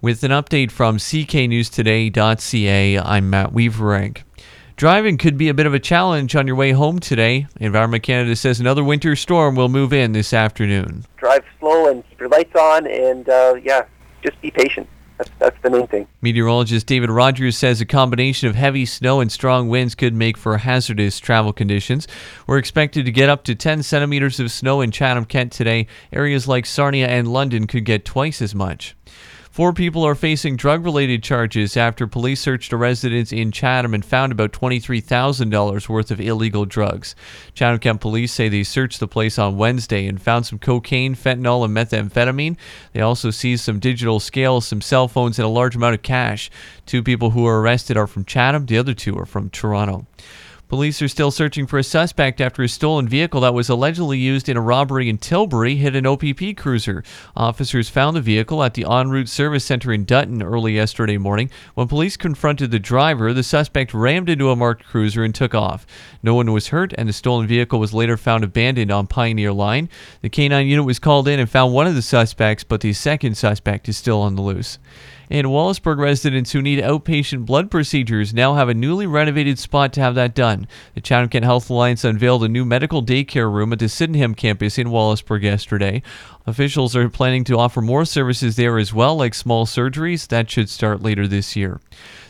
With an update from cknewstoday.ca, I'm Matt Weavereg. Driving could be a bit of a challenge on your way home today. Environment Canada says another winter storm will move in this afternoon. Drive slow and keep your lights on, and uh, yeah, just be patient. That's, that's the main thing. Meteorologist David Rogers says a combination of heavy snow and strong winds could make for hazardous travel conditions. We're expected to get up to 10 centimeters of snow in Chatham, Kent today. Areas like Sarnia and London could get twice as much. Four people are facing drug related charges after police searched a residence in Chatham and found about $23,000 worth of illegal drugs. Chatham-Kent police say they searched the place on Wednesday and found some cocaine, fentanyl, and methamphetamine. They also seized some digital scales, some cell phones, and a large amount of cash. Two people who were arrested are from Chatham, the other two are from Toronto. Police are still searching for a suspect after a stolen vehicle that was allegedly used in a robbery in Tilbury hit an OPP cruiser. Officers found the vehicle at the ONroute service center in Dutton early yesterday morning. When police confronted the driver, the suspect rammed into a marked cruiser and took off. No one was hurt, and the stolen vehicle was later found abandoned on Pioneer Line. The K9 unit was called in and found one of the suspects, but the second suspect is still on the loose. And Wallaceburg residents who need outpatient blood procedures now have a newly renovated spot to have that done. The Chatham Kent Health Alliance unveiled a new medical daycare room at the Sydenham campus in Wallaceburg yesterday. Officials are planning to offer more services there as well, like small surgeries. That should start later this year.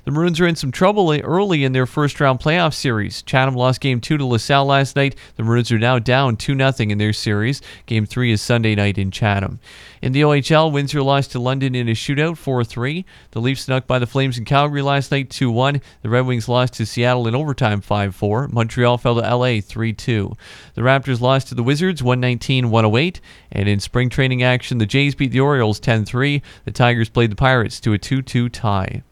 The Maroons are in some trouble early in their first round playoff series. Chatham lost game two to LaSalle last night. The Maroons are now down 2 0 in their series. Game three is Sunday night in Chatham. In the OHL, Windsor lost to London in a shootout 4 3. The Leafs snuck by the Flames in Calgary last night 2 1. The Red Wings lost to Seattle in overtime 5 4. Montreal fell to LA 3 2. The Raptors lost to the Wizards 119 108. And in spring training action, the Jays beat the Orioles 10 3. The Tigers played the Pirates to a 2 2 tie.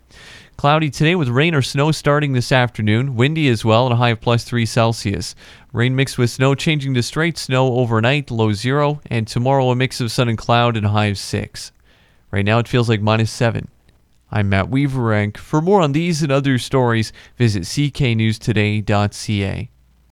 Cloudy today with rain or snow starting this afternoon. Windy as well, and a high of plus 3 Celsius. Rain mixed with snow changing to straight snow overnight, low 0. And tomorrow a mix of sun and cloud and a high of 6. Right now it feels like minus 7. I'm Matt Weaverank. For more on these and other stories, visit cknewstoday.ca.